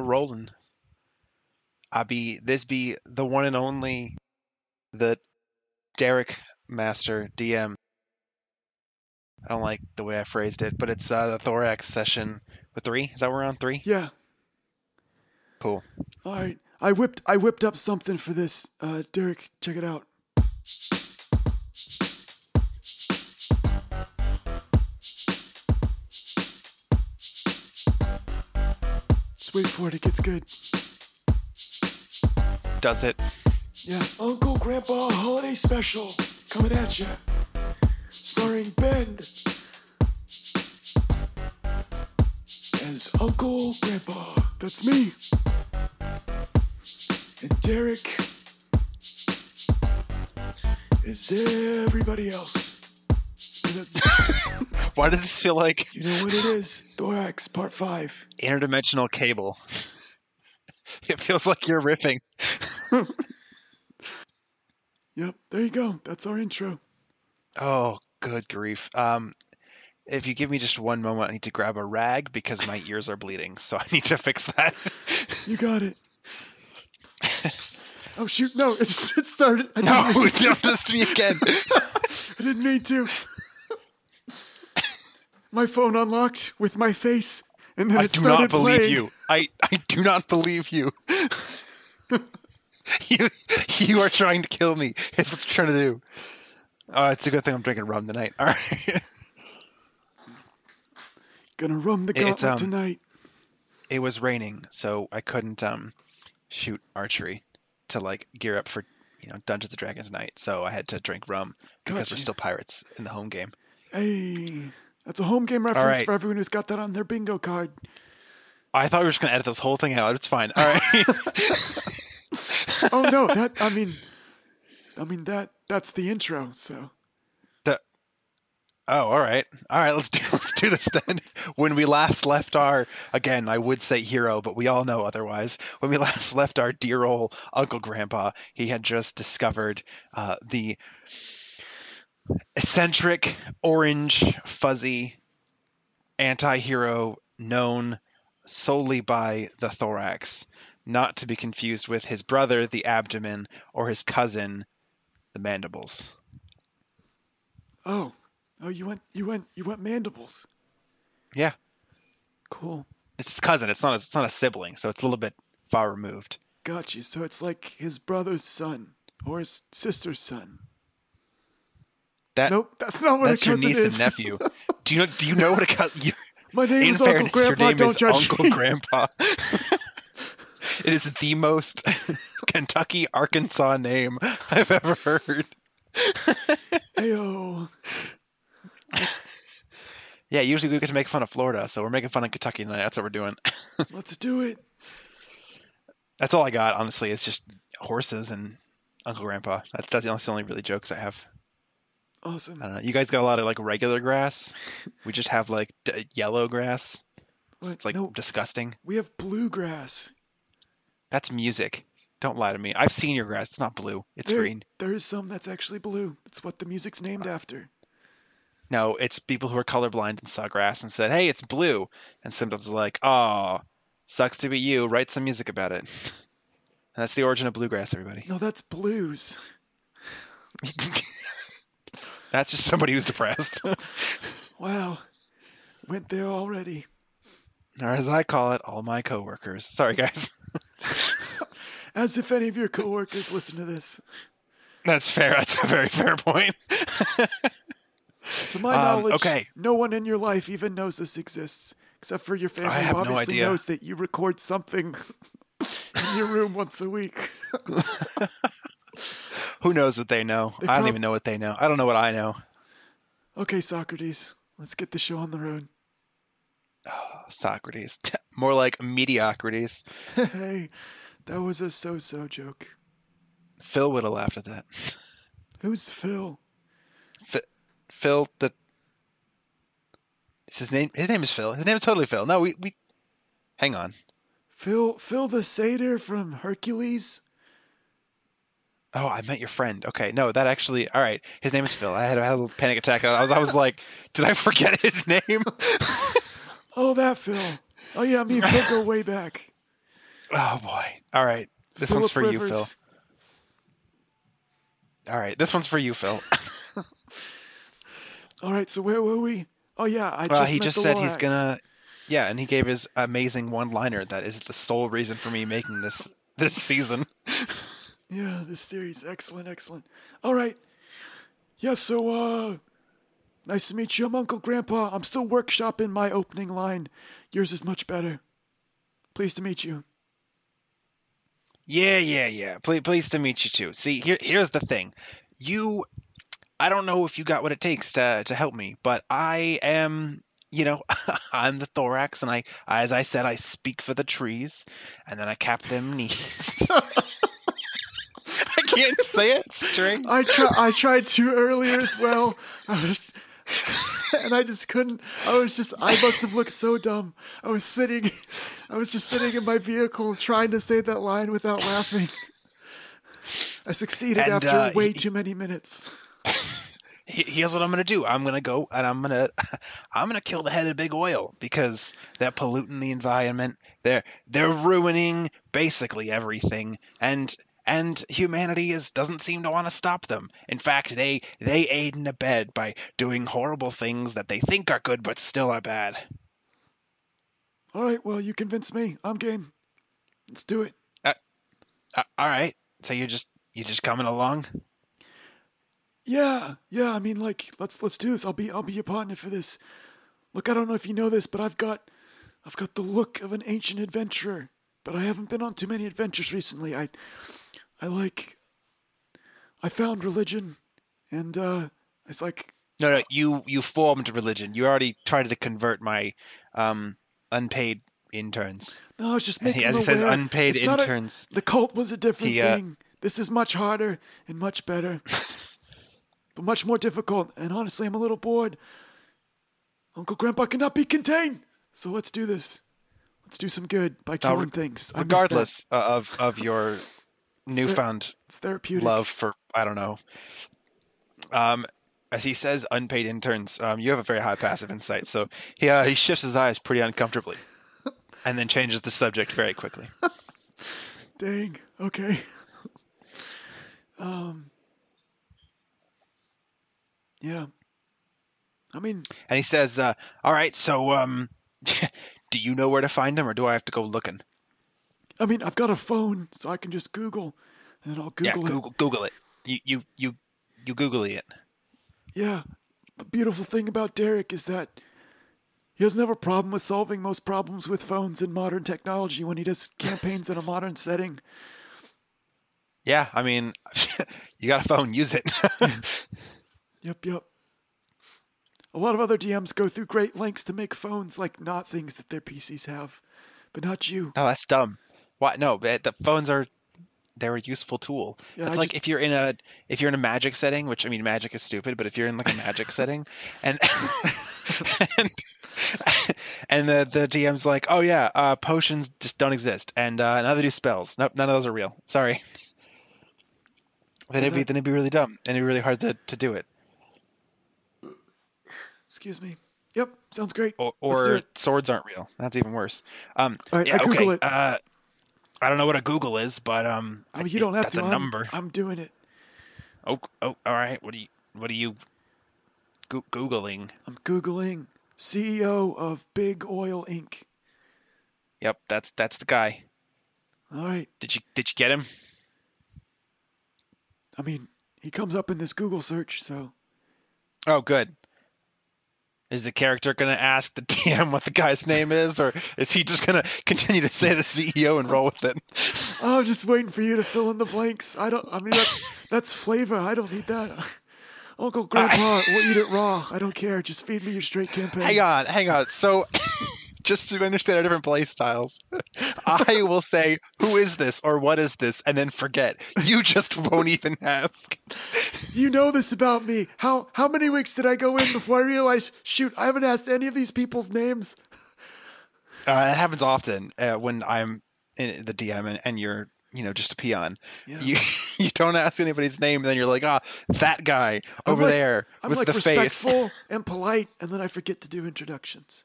rolling. I be this be the one and only the Derek Master DM. I don't like the way I phrased it, but it's uh, the thorax session with three. Is that we're on three? Yeah. Cool. All right. I whipped I whipped up something for this. Uh, Derek, check it out. Just wait for it. It gets good. Does it? Yeah. Uncle Grandpa Holiday Special coming at you. Starring Ben as Uncle Grandpa. That's me. And Derek is everybody else. Why does this feel like you know what it is? Thorax, part five. interdimensional cable? it feels like you're riffing. Yep, there you go. That's our intro. Oh, good grief. Um, if you give me just one moment, I need to grab a rag because my ears are bleeding. So I need to fix that. You got it. Oh shoot! No, it's, it started. I no, to. don't this to me again. I didn't mean to. My phone unlocked with my face, and then I it do started not believe playing. you. I, I do not believe you. you. You are trying to kill me. It's what you're trying to do. Oh, it's a good thing I'm drinking rum tonight. All right. Gonna rum the gauntlet um, tonight. it was raining, so I couldn't um shoot archery to like gear up for you know Dungeons and Dragons night. So I had to drink rum because Gotcha. we're still pirates in the home game. Hey, that's a home game reference right. for everyone who's got that on their bingo card. I thought we were just gonna edit this whole thing out. It's fine. All right. Oh no, that I mean, I mean that that's the intro. So The- oh, all right, all right. Let's do let's do this then. When we last left our again, I would say hero, but we all know otherwise. When we last left our dear old Uncle Grandpa, he had just discovered uh, the eccentric, orange, fuzzy anti-hero known solely by the thorax, not to be confused with his brother, the abdomen, or his cousin, the mandibles. oh oh you went you went you went mandibles. Yeah. Cool, It's his cousin. It's not. A, it's not a sibling, so it's a little bit far removed. got you. So it's like his brother's son or his sister's son. That Nope, that's not what that's a your niece is. and nephew. Do you know? Do you know what a cousin? My name is Uncle fairness, Grandpa. your name Don't is judge Uncle me. Grandpa. it is the most Kentucky Arkansas name I've ever heard. Ayo. Yeah, usually we get to make fun of Florida, so we're making fun of Kentucky tonight. That's what we're doing. Let's do it. That's all I got. Honestly, it's just horses and Uncle Grandpa. That's that's the only, that's the only really jokes I have. Awesome. Know. You guys got a lot of like regular grass. We just have like d- yellow grass. What? It's like no, disgusting. we have bluegrass. That's music. Don't lie to me. I've seen your grass. It's not blue. It's There- green. There is some that's actually blue. It's what the music's named uh, after. No, it's people who are colorblind and saw grass and said, "Hey, it's blue." And Simpsons like, "Oh, sucks to be you. Write some music about it." And that's the origin of bluegrass, everybody. No, that's blues. that's just somebody who's depressed, Wow. Went there already. or as I call it, all my coworkers. Sorry, guys. As if any of your coworkers listen to this. That's fair. That's a very fair point. To my Um, knowledge, okay. no one in your life even knows this exists, except for your family, I have who no obviously idea. knows that you record something in your room once a week. Who knows what they know? They I don't prob- even know what they know. I don't know what I know. Okay, Socrates, let's get the show on the road. Ah, Socrates. More like mediocrities. hey, that was a so-so joke. Phil would have laughed at that. Who's Phil? F- Phil, the is his name? His name is Phil. His name is totally Phil. No, we we. Hang on. Phil Phil the satyr from Hercules? Oh, I met your friend. Okay, no, that actually. All right, his name is Phil. I had, I had a little panic attack. I was I was like, did I forget his name? Oh, that Phil. Oh yeah, me and Phil go way back. Oh boy. All right. This Philip one's for you, Phil. All right. This one's for you, Phil. All right, so where were we? Oh yeah, I Well, just he just said he's gonna. Yeah, and he gave his amazing one-liner that is the sole reason for me making this this season. Yeah, this series, excellent, excellent. All right. Yeah, so uh, nice to meet you. I'm Uncle Grandpa. I'm still workshopping my opening line. Yours is much better. Pleased to meet you. Yeah, yeah, yeah. Pleased, pleased to meet you too. See, here, here's the thing. You, I don't know if you got what it takes to to help me, but I am, you know, I'm the thorax, and I, as I said, I speak for the trees, and then I cap them knees. I can't say it straight. I try, I tried to earlier as well. I was, and I just couldn't. I was just. I must have looked so dumb. I was sitting. I was just sitting in my vehicle trying to say that line without laughing. I succeeded And, after uh, way he- too many minutes. Here's what I'm gonna do. I'm gonna go and I'm gonna, I'm gonna kill the head of big oil because they're polluting the environment. They're they're ruining basically everything, and and humanity is doesn't seem to want to stop them. In fact, they they aid and abet by doing horrible things that they think are good but still are bad. All right, well, you convinced me. I'm game. Let's do it. Uh, all right, so you're just you're just coming along. Yeah, yeah. I mean, like, let's let's do this. I'll be I'll be your partner for this. Look, I don't know if you know this, but I've got I've got the look of an ancient adventurer, but I haven't been on too many adventures recently. I I like I found religion, and uh, it's like No, no, you you formed religion. You already tried to convert my um unpaid interns. no, it's just And making he, as he says, unpaid It's not a- interns. the cult was a different He, uh, thing. This is much harder and much better, but much more difficult. And honestly, I'm a little bored. Uncle Grandpa cannot be contained. So let's do this. Let's do some good by killing re- things. I regardless uh, of of your newfound it's therapeutic. love for I don't know. Um, as he says, unpaid interns. Um, you have a very high passive insight, so he uh, he shifts his eyes pretty uncomfortably, and then changes the subject very quickly. Dang. Okay. um. Yeah. I mean, And he says, uh, "All right, so um, do you know where to find him, or do I have to go looking?" I mean, I've got a phone, so I can just Google, and I'll yeah, Google it. Google Google it. You you you you Google it. Yeah. The beautiful thing about Derek is that he doesn't have a problem with solving most problems with phones and modern technology when he does campaigns in a modern setting. Yeah, I mean, you got a phone, use it. Yep, yep. A lot of other DMs go through great lengths to make phones like not things that their PCs have, but not you. No, that's dumb. Why? No, but the phones are they're a useful tool. Yeah, it's I like just- if you're in a if you're in a magic setting, which I mean, magic is stupid, but if you're in like a magic setting, and and and the the DM's like, oh yeah, uh, potions just don't exist, and uh, neither do spells. Nope, none of those are real. Sorry. Then it'd be then it'd be really dumb, and it'd be really hard to, to do it. Excuse me. Yep, sounds great. Or, or swords aren't real. That's even worse. Um, All right, yeah, I Google okay. it. Uh, I don't know what a Google is, but um, Oh, I you don't have that's to. a I'm, number. I'm doing it. Oh, oh, all right. What are you? What are you? Go- Googling. I'm Googling CEO of Big Oil Inc. Yep, that's that's the guy. All right. Did you did you get him? I mean, he comes up in this Google search, so Oh, good. Is the character going to ask the DM what the guy's name is, or is he just going to continue to say the CEO and roll with it? oh, I'm just waiting for you to fill in the blanks. I don't. I mean, that's that's flavor. I don't need that. Uncle Grandpa we'll eat it raw. I don't care. Just feed me your straight campaign. Hang on, hang on. So, just to understand our different play styles, I will say, "Who is this?" or "What is this?" and then forget. You just won't even ask. You know this about me. How how many weeks did I go in before I realized? Shoot, I haven't asked any of these people's names. Uh, that happens often uh, when I'm in the DM and, and you're, you know, just a peon. Yeah. You you don't ask anybody's name, and then you're like, ah, that guy I'm over like- there I'm with like the face. respectful and polite, and then I forget to do introductions.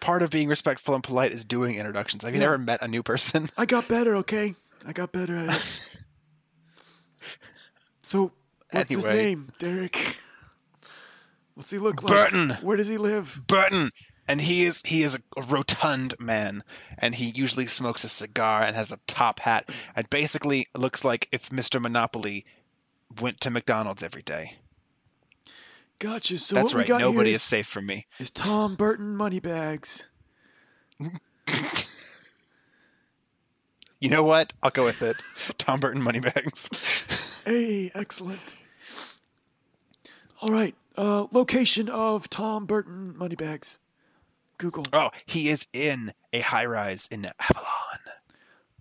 part of being respectful and polite is doing introductions. Have you Yeah. never met a new person? I got better, okay? I got better at it. So, what's his name, Derek? What's he look like? Burton. Where does he live? Burton, and he is he is a rotund man, and he usually smokes a cigar and has a top hat, and basically looks like if Mr. Monopoly went to McDonald's every day. Gotcha. So That's what right. Nobody is is, safe from me. is Tom Burton Moneybags. You know what? I'll go with it. Tom Burton Moneybags. Hey, excellent. All right. Uh, location of Tom Burton Moneybags. Google. Oh, he is in a high rise in Avalon,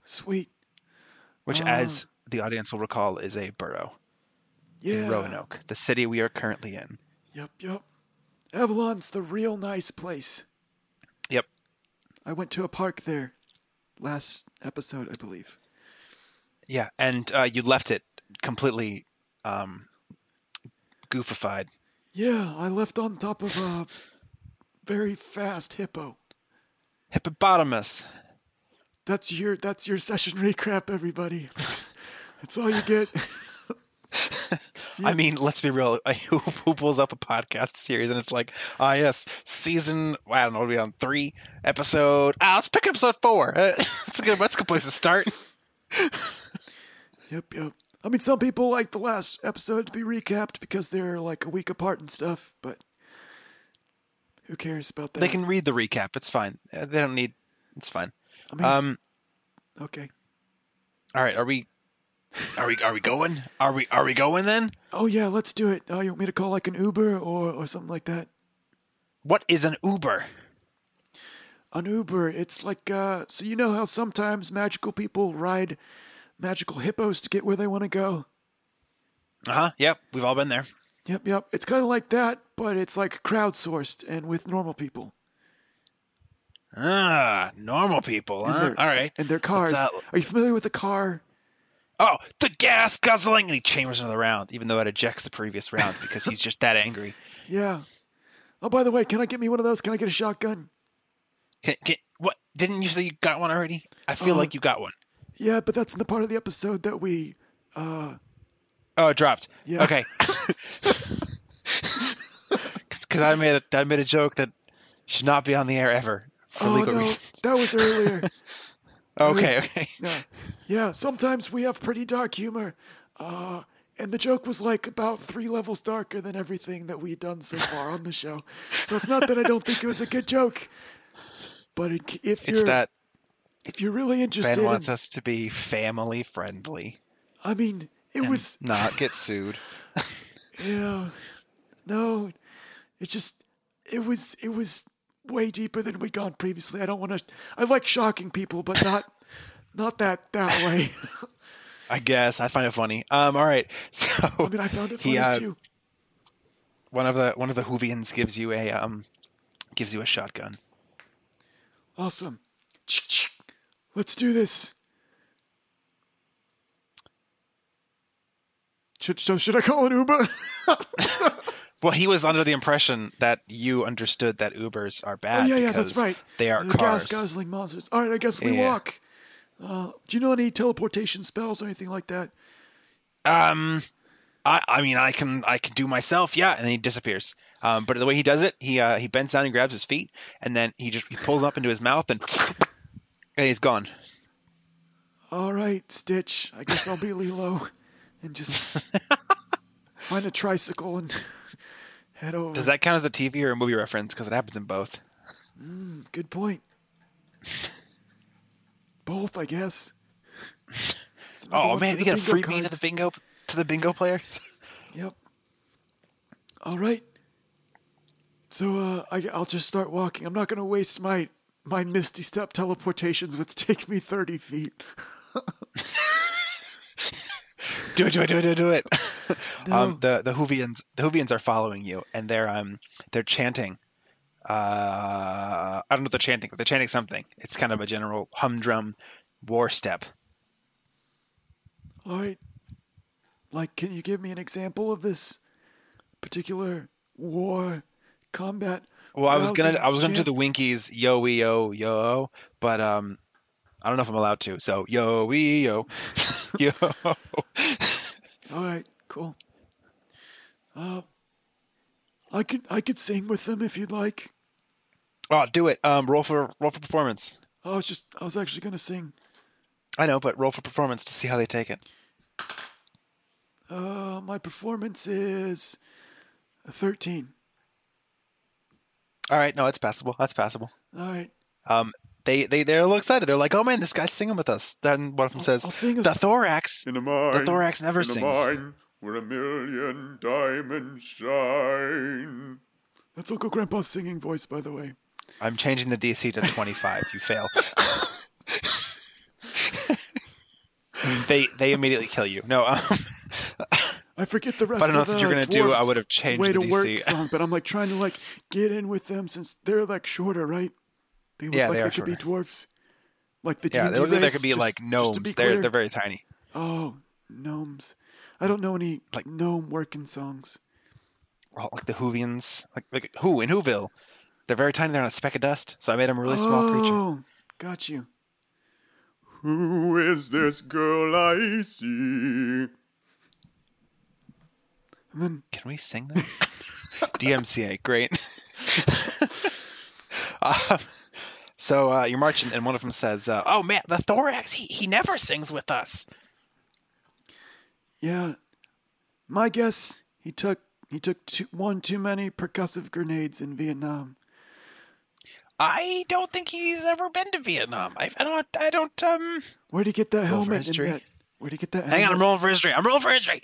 Sweet. which, Ah. as the audience will recall, is a borough Yeah. in Roanoke, the city we are currently in. Yep, yep. Avalon's the real nice place. Yep. I went to a park there last episode, I believe. Yeah, and uh, you left it completely um, goofified. Yeah, I left on top of a very fast hippo. Hippopotamus. That's your that's your session recap, everybody. That's, that's all you get. I mean, let's be real. Who, who pulls up a podcast series and it's like, ah, yes, season, I don't know, we're we on three episode? Ah, let's pick episode four. Uh, that's a good. That's a good place to start. Yep, yep. I mean, some people like the last episode to be recapped because they're like a week apart and stuff, but who cares about that? They can read the recap. It's fine. Uh, They don't need. It's fine. I mean, Um. okay. All right. Are we? Are we? Are we going? Are we? Are we going then? Oh yeah, let's do it. Oh, you want me to call like an Uber or or something like that? What is an Uber? An Uber, it's like uh, so you know how sometimes magical people ride magical hippos to get where they want to go. Uh huh. Yep. We've all been there. Yep, yep. It's kind of like that, but it's like crowdsourced and with normal people. Ah, normal people. And Huh? their- All right. And their cars. Are you familiar with the car? Oh, the gas guzzling, and he chambers another round, even though it ejects the previous round because he's just that angry. Yeah. Oh, by the way, can I get me one of those? Can I get a shotgun? Can, can, what? Didn't you say you got one already? I feel Uh, like you got one. Yeah, but that's in the part of the episode that we. uh Oh, it dropped. Yeah. Okay. Because I made a I made a joke that should not be on the air ever for Oh legal no, reasons. that was earlier. Okay, okay. yeah, yeah. Sometimes we have pretty dark humor, uh, and the joke was like about three levels darker than everything that we've done so far on the show. So it's not that I don't think it was a good joke, but it, if It's you're that if you're really interested, Ben wants in, us to be family friendly, I mean, it was not get sued. Yeah. No. It just it was it was way deeper than we'd gone previously. I don't want to I like shocking people, but not not that that way. I guess I find it funny. Um, all right. So I mean, I found it funny He, uh, too. one of the one of the Hoovians gives you a um gives you a shotgun. Awesome. Let's do this. Should so should I call an Uber? Well, he was under the impression that you understood that Ubers are bad. oh yeah, yeah, that's right. They are the cars. gas guzzling monsters. All right, I guess we Yeah. walk. Uh, do you know any teleportation spells or anything like that? Um, I I mean I can I can do myself, yeah, and then he disappears. Um, but the way he does it, he uh, he bends down and grabs his feet, and then he just he pulls them up into his mouth and and he's gone. All right, Stitch. I guess I'll be Lilo and just find a tricycle and head over. Does that count as a TV or a movie reference? Because it happens in both. Good point. Both, I guess. Oh man, the get a bingo freebie to the bingo to the bingo players. Yep. All right. So uh, I, I'll just start walking. I'm not going to waste my my misty step teleportations, would take me 30 feet. do it, do it, do it, do it, do it. No. Um, the the Hoovians the Hoovians are following you, and they're um they're chanting. Uh, I don't know what they're chanting, but they're chanting something. It's kind of a general humdrum war step. All right. Like, can you give me an example of this particular war combat? Well, I was gonna I was gonna do the Winkies yo yo yo, but um, I don't know if I'm allowed to. So yo yo yo. All right, cool. Uh, I could I could sing with them if you'd like. Oh, do it. Um, roll for roll for performance. I was just I was actually gonna sing. I know, but roll for performance to see how they take it. Uh, my performance is a thirteen. All right, no, it's passable. That's passable. All right, Um, they they they're a little excited. They're like, "Oh man, this guy's singing with us." Then one of them says, I'll sing "The s- thorax." In a mine, thorax never in a sings. mine where a million diamonds shine. that's Uncle Grandpa's singing voice, by the way. I'm changing the DC to 25. you fail. they they immediately kill you. No, um, I forget the rest if I don't know of what you're gonna do, I would have changed way the to work song, but I'm like trying to like get in with them since they're like shorter, right? They look Yeah, like they they, could be dwarves. Like the yeah, D&D they look like they could be just- like gnomes. be They're they're very tiny. Oh, gnomes. I don't know any Like- gnome working songs. Well, like the Whovians, like like who in Whoville. They're very tiny. They're on a speck of dust. So I made them a really small creature. Oh, got you. Who is this girl I see? And then Can we sing that? DMCA, great. um, so uh, you're marching, and one of them says, uh, "Oh man, the thorax. He he never sings with us." Yeah, my guess he took he took two, one too many percussive grenades in Vietnam. I don't think he's ever been to Vietnam. I, I don't. I don't. Um. Where'd he get that helmet? That, where'd he get that? Hang on, I'm rolling for history. I'm rolling for history.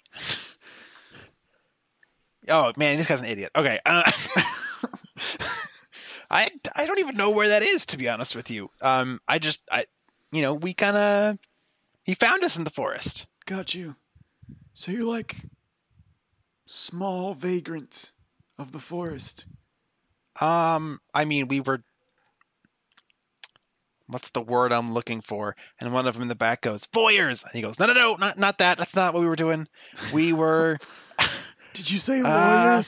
Oh man, this guy's an idiot. Okay. Uh, I I don't even know where that is to be honest with you. Um, I just I, you know, we kind of he found us in the forest. Got you. So you're like small vagrants of the forest. Um, I mean, we were. What's the word I'm looking for? And one of them in the back goes, "Voyeurs," and he goes, "No, no, no, not not that. That's not what we were doing. We were, Did you say Uh,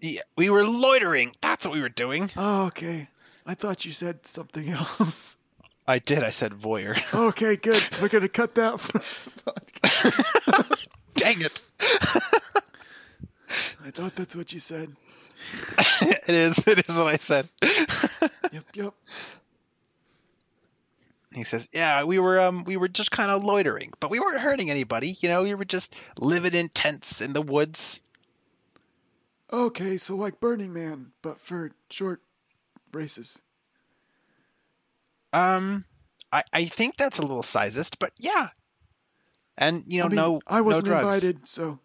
yeah, we were loitering. That's what we were doing." oh, okay. I thought you said something else. I did. I said voyeur. okay, good. We're gonna cut that. from the podcast. Dang it! I thought that's what you said. it is. It is what I said. Yep, yep. He says, "Yeah, we were um we were just kind of loitering, but we weren't hurting anybody. You know, we were just living in tents in the woods." Okay, so like Burning Man, but for short races. Um, I I think that's a little sizist, but yeah. And you know, I mean, no, I wasn't no invited, so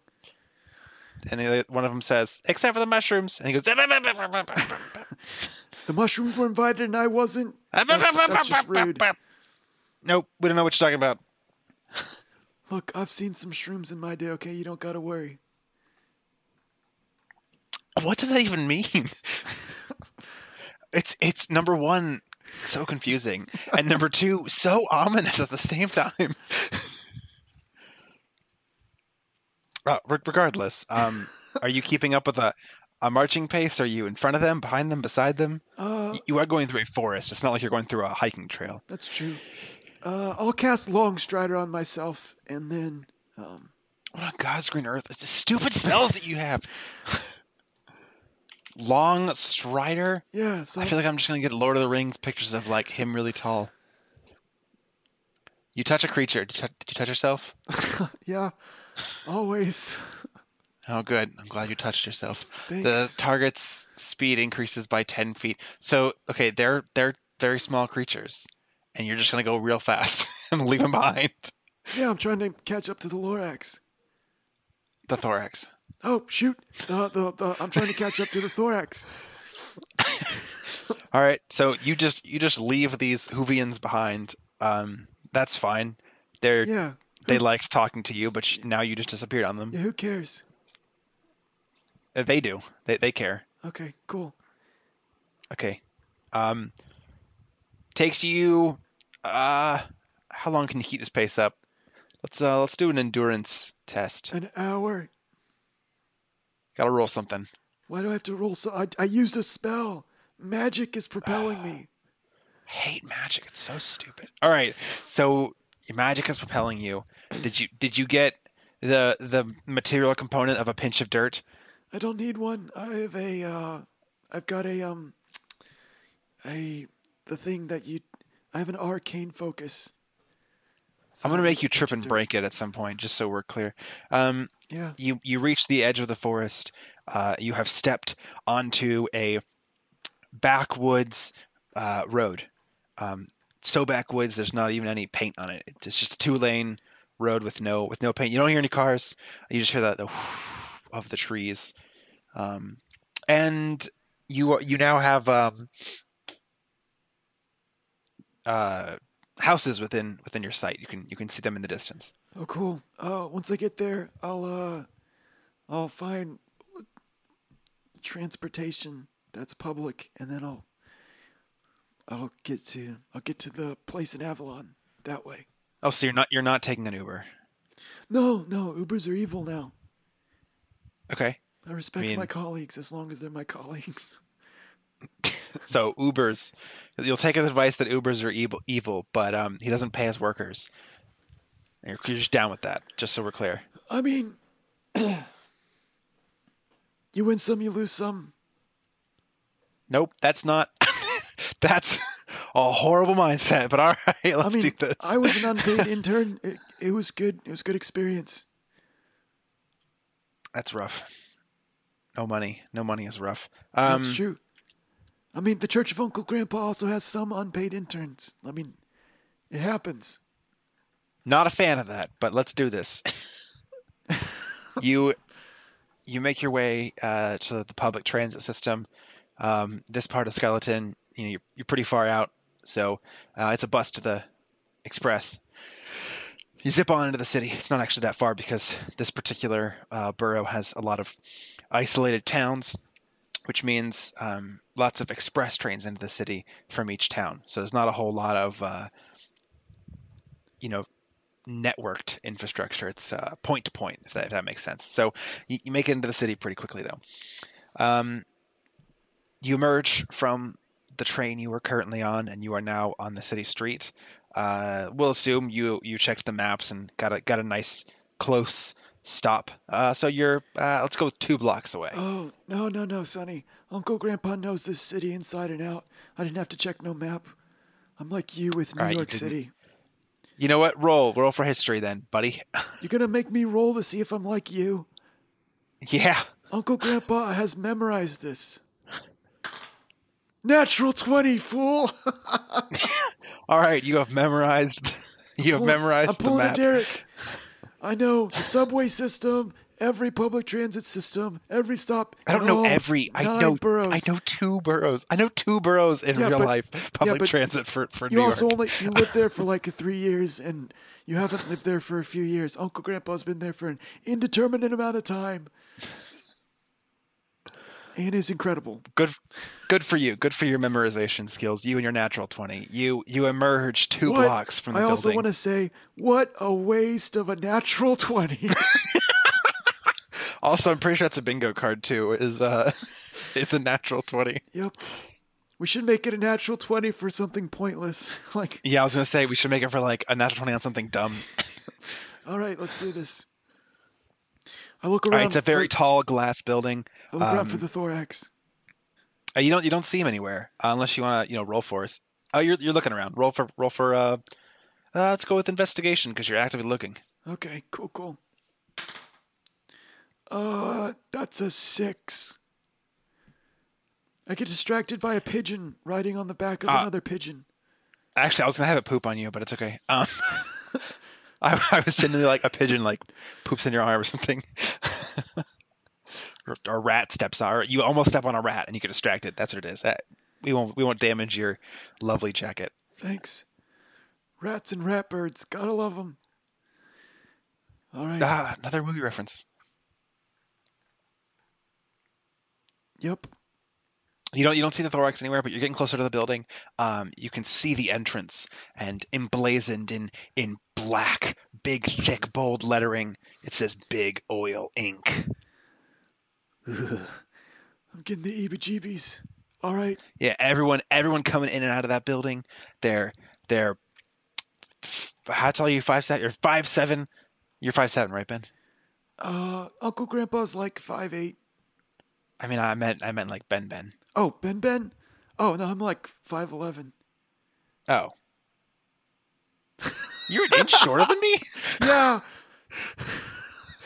And one of them says, "Except for the mushrooms," and he goes, the mushrooms were invited and I wasn't. That's, that's just rude. Nope, we don't know what you're talking about. Look, I've seen some shrooms in my day. Okay, you don't gotta worry. What does that even mean? it's it's number one, so confusing, and number two, so ominous at the same time. uh, re- regardless, um, are you keeping up with a a marching pace? Are you in front of them, behind them, beside them? Uh, You are going through a forest. It's not like you're going through a hiking trail. that's true. Uh, I'll cast Long Strider on myself, and then um, What on God's green earth? It's the stupid spells that you have. Long Strider. yeah. So I feel like I'm just gonna get Lord of the Rings pictures of like him really tall. You touch a creature. Did you, tou- did you touch yourself? yeah, always. Oh, good. I'm glad you touched yourself. Thanks. The target's speed increases by ten feet. So, okay, they're they're very small creatures, and you're just gonna go real fast and leave them behind. Yeah, I'm trying to catch up to the Lorax. The thorax. Oh shoot! The, the the I'm trying to catch up to the thorax. All right, so you just you just leave these Hoovians behind. Um, that's fine. They're Yeah. they liked talking to you, but sh- now you just disappeared on them. Yeah. Who cares? Uh, They do. They they care. Okay. Cool. Okay. Um, takes you. Uh, how long can you keep this pace up? Let's uh let's do an endurance test. An hour. Got to roll something. Why do I have to roll so? I, I used a spell. Magic is propelling me. hate magic. It's so stupid. All right, so your magic is propelling you. Did you did you get the the material component of a pinch of dirt? I don't need one. I have a. Uh, I've got a um. A the thing that you. I have an arcane focus. So I'm gonna make you trip and break it at some point, just so we're clear. Um, Yeah. you you reach the edge of the forest. Uh, you have stepped onto a backwoods uh, road. Um, so backwoods, there's not even any paint on it. It's just a two lane road with no with no paint. You don't hear any cars. You just hear the, the of the trees. Um, and you you now have um, uh, houses within within your sight. You can you can see them in the distance. Oh, cool. Uh, once I get there, I'll uh, I'll find transportation that's public, and then I'll I'll get to I'll get to the place in Avalon that way. Oh, so you're not you're not taking an Uber. No, no, Ubers are evil now. Okay. I respect mean- my colleagues as long as they're my colleagues. So Ubers, you'll take his advice that Ubers are evil, evil, but um, he doesn't pay his workers. You're, you're just down with that, just so we're clear. I mean, you win some, you lose some. Nope, that's not. that's a horrible mindset. But all right, let's I mean, do this. I was an unpaid intern. It, it was good. It was good experience. That's rough. No money. No money is rough. Um, That's true. I mean, the Church of Uncle Grandpa also has some unpaid interns. I mean, it happens. Not a fan of that, but let's do this. you you make your way uh, to the public transit system. Um, this part of Skeleton, you know, you're, you're pretty far out, so uh, it's a bus to the express. You zip on into the city. It's not actually that far because this particular uh, borough has a lot of isolated towns, which means um, lots of express trains into the city from each town. So there's not a whole lot of, uh, you know, networked infrastructure. It's uh, point to point, if that, if that makes sense. So you, you make it into the city pretty quickly, though. Um, you emerge from the train you were currently on, and you are now on the city street. Uh, we'll assume you you checked the maps and got a got a nice close stop. Uh, so you're uh, let's go two blocks away. Oh, no, no, no, Sonny. Uncle Grandpa knows this city inside and out. I didn't have to check no map. I'm like you with New right, you York didn't- City. You know what? Roll roll for history then, buddy. You're going to make me roll to see if I'm like you. yeah. Uncle Grandpa has memorized this. Natural 20, fool! All right, you have memorized. You have Pull- memorized I'm the pulling map. Derek. I know the subway system, every public transit system, every stop. I don't know every. I know. boroughs. I know two boroughs. I know two boroughs in Yeah, real but- life. Public but transit for for You New also York. only you lived there for like three years, and you haven't lived there for a few years. Uncle Grandpa's been there for an indeterminate amount of time, and is incredible. good. Good for you. Good for your memorization skills. You and your natural twenty. You you emerge two What- blocks from the building. I also building. want to say, what a waste of a natural twenty. Also, I'm pretty sure that's a bingo card too. Is uh, is a natural twenty. yep. We should make it a natural twenty for something pointless. like, Yeah, I was gonna say we should make it for like a natural twenty on something dumb. all right, let's do this. I look around. right, it's a very for, tall glass building. I look around for um, the thorax. Uh, you don't you don't see him anywhere uh, unless you want to you know roll for us. Oh, you're you're looking around. Roll for roll for. Uh, uh, let's go with investigation because you're actively looking. Okay, cool, cool. Uh, that's a six. I get distracted by a pigeon riding on the back of Ah. another pigeon. Actually, I was gonna have it poop on you, but it's okay. Um, I, I was genuinely like a pigeon like poops in your arm or something. or, rat steps on, or you almost step on a rat and you get distracted. That's what it is. That, we won't we won't damage your lovely jacket. Thanks. Rats and rat birds, gotta love them. All right. Ah, another movie reference. Yep. You don't you don't see the thorax anywhere, but you're getting closer to the building. Um, you can see the entrance, and emblazoned in in black, big, thick, bold lettering, it says "Big Oil Inc." I'm getting the EBGBs. All right. Yeah, everyone everyone coming in and out of that building, they're they're how tall are you? Five seven. You're five seven. You're five seven, right, Ben? Uh, Uncle Grandpa's like five eight. I mean, I meant I meant like Ben Ben. Oh, Ben Ben. Oh no, I'm like five eleven. Oh, you're an inch shorter than me. Yeah.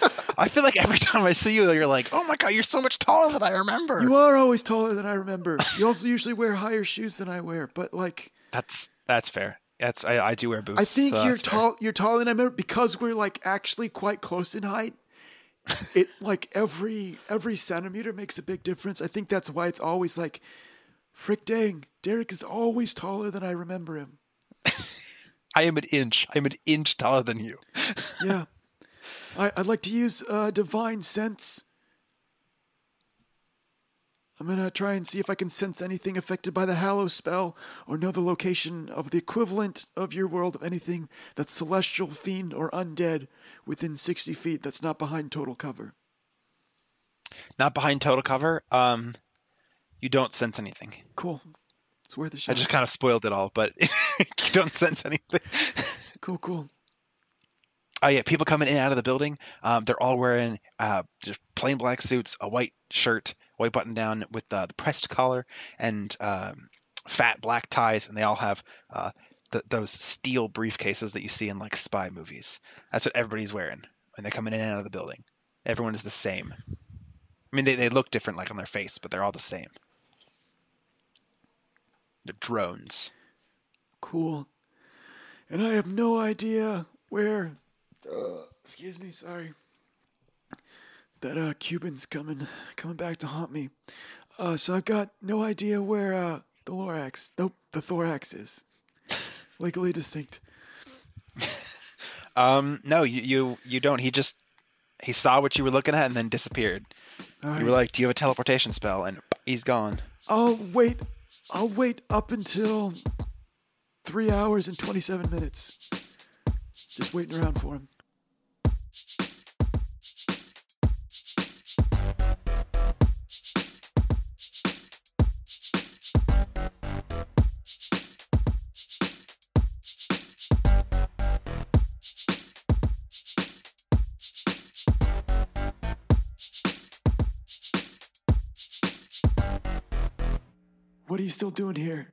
I feel like every time I see you, you're like, oh my god, you're so much taller than I remember. You are always taller than I remember. You also usually wear higher shoes than I wear, but like That's that's fair. That's I, I do wear boots. I think so you're that's fair. tall. You're taller than I remember because we're like actually quite close in height. It like every every centimeter makes a big difference. I think that's why it's always like, frick dang, Derek is always taller than I remember him. I am an inch. I'm an inch taller than you. Yeah, I, I'd like to use uh, divine sense. I'm gonna try and see if I can sense anything affected by the Hallow spell, or know the location of the equivalent of your world of anything that's celestial, fiend, or undead within 60 feet that's not behind total cover. Not behind total cover. Um, you don't sense anything. Cool. It's worth a shot. I just kind of spoiled it all, but you don't sense anything. Cool, cool. Oh yeah, people coming in and out of the building. Um, they're all wearing uh, just plain black suits, a white shirt, white button down with uh, the pressed collar, and um, fat black ties, and they all have uh, th- those steel briefcases that you see in like spy movies. That's what everybody's wearing when they're coming in and out of the building. Everyone is the same. I mean, they, they look different, like on their face, but they're all the same. They're drones. Cool. And I have no idea where. Uh, excuse me, sorry. That uh, Cuban's coming, coming back to haunt me. Uh, so I've got no idea where uh, the Lorax, nope, the thorax is. Legally distinct. Um, no, you, you you don't. He just he saw what you were looking at and then disappeared. Right. You were like, "Do you have a teleportation spell?" And he's gone. I'll wait. I'll wait up until three hours and twenty-seven minutes. Just waiting around for him. You still doing here?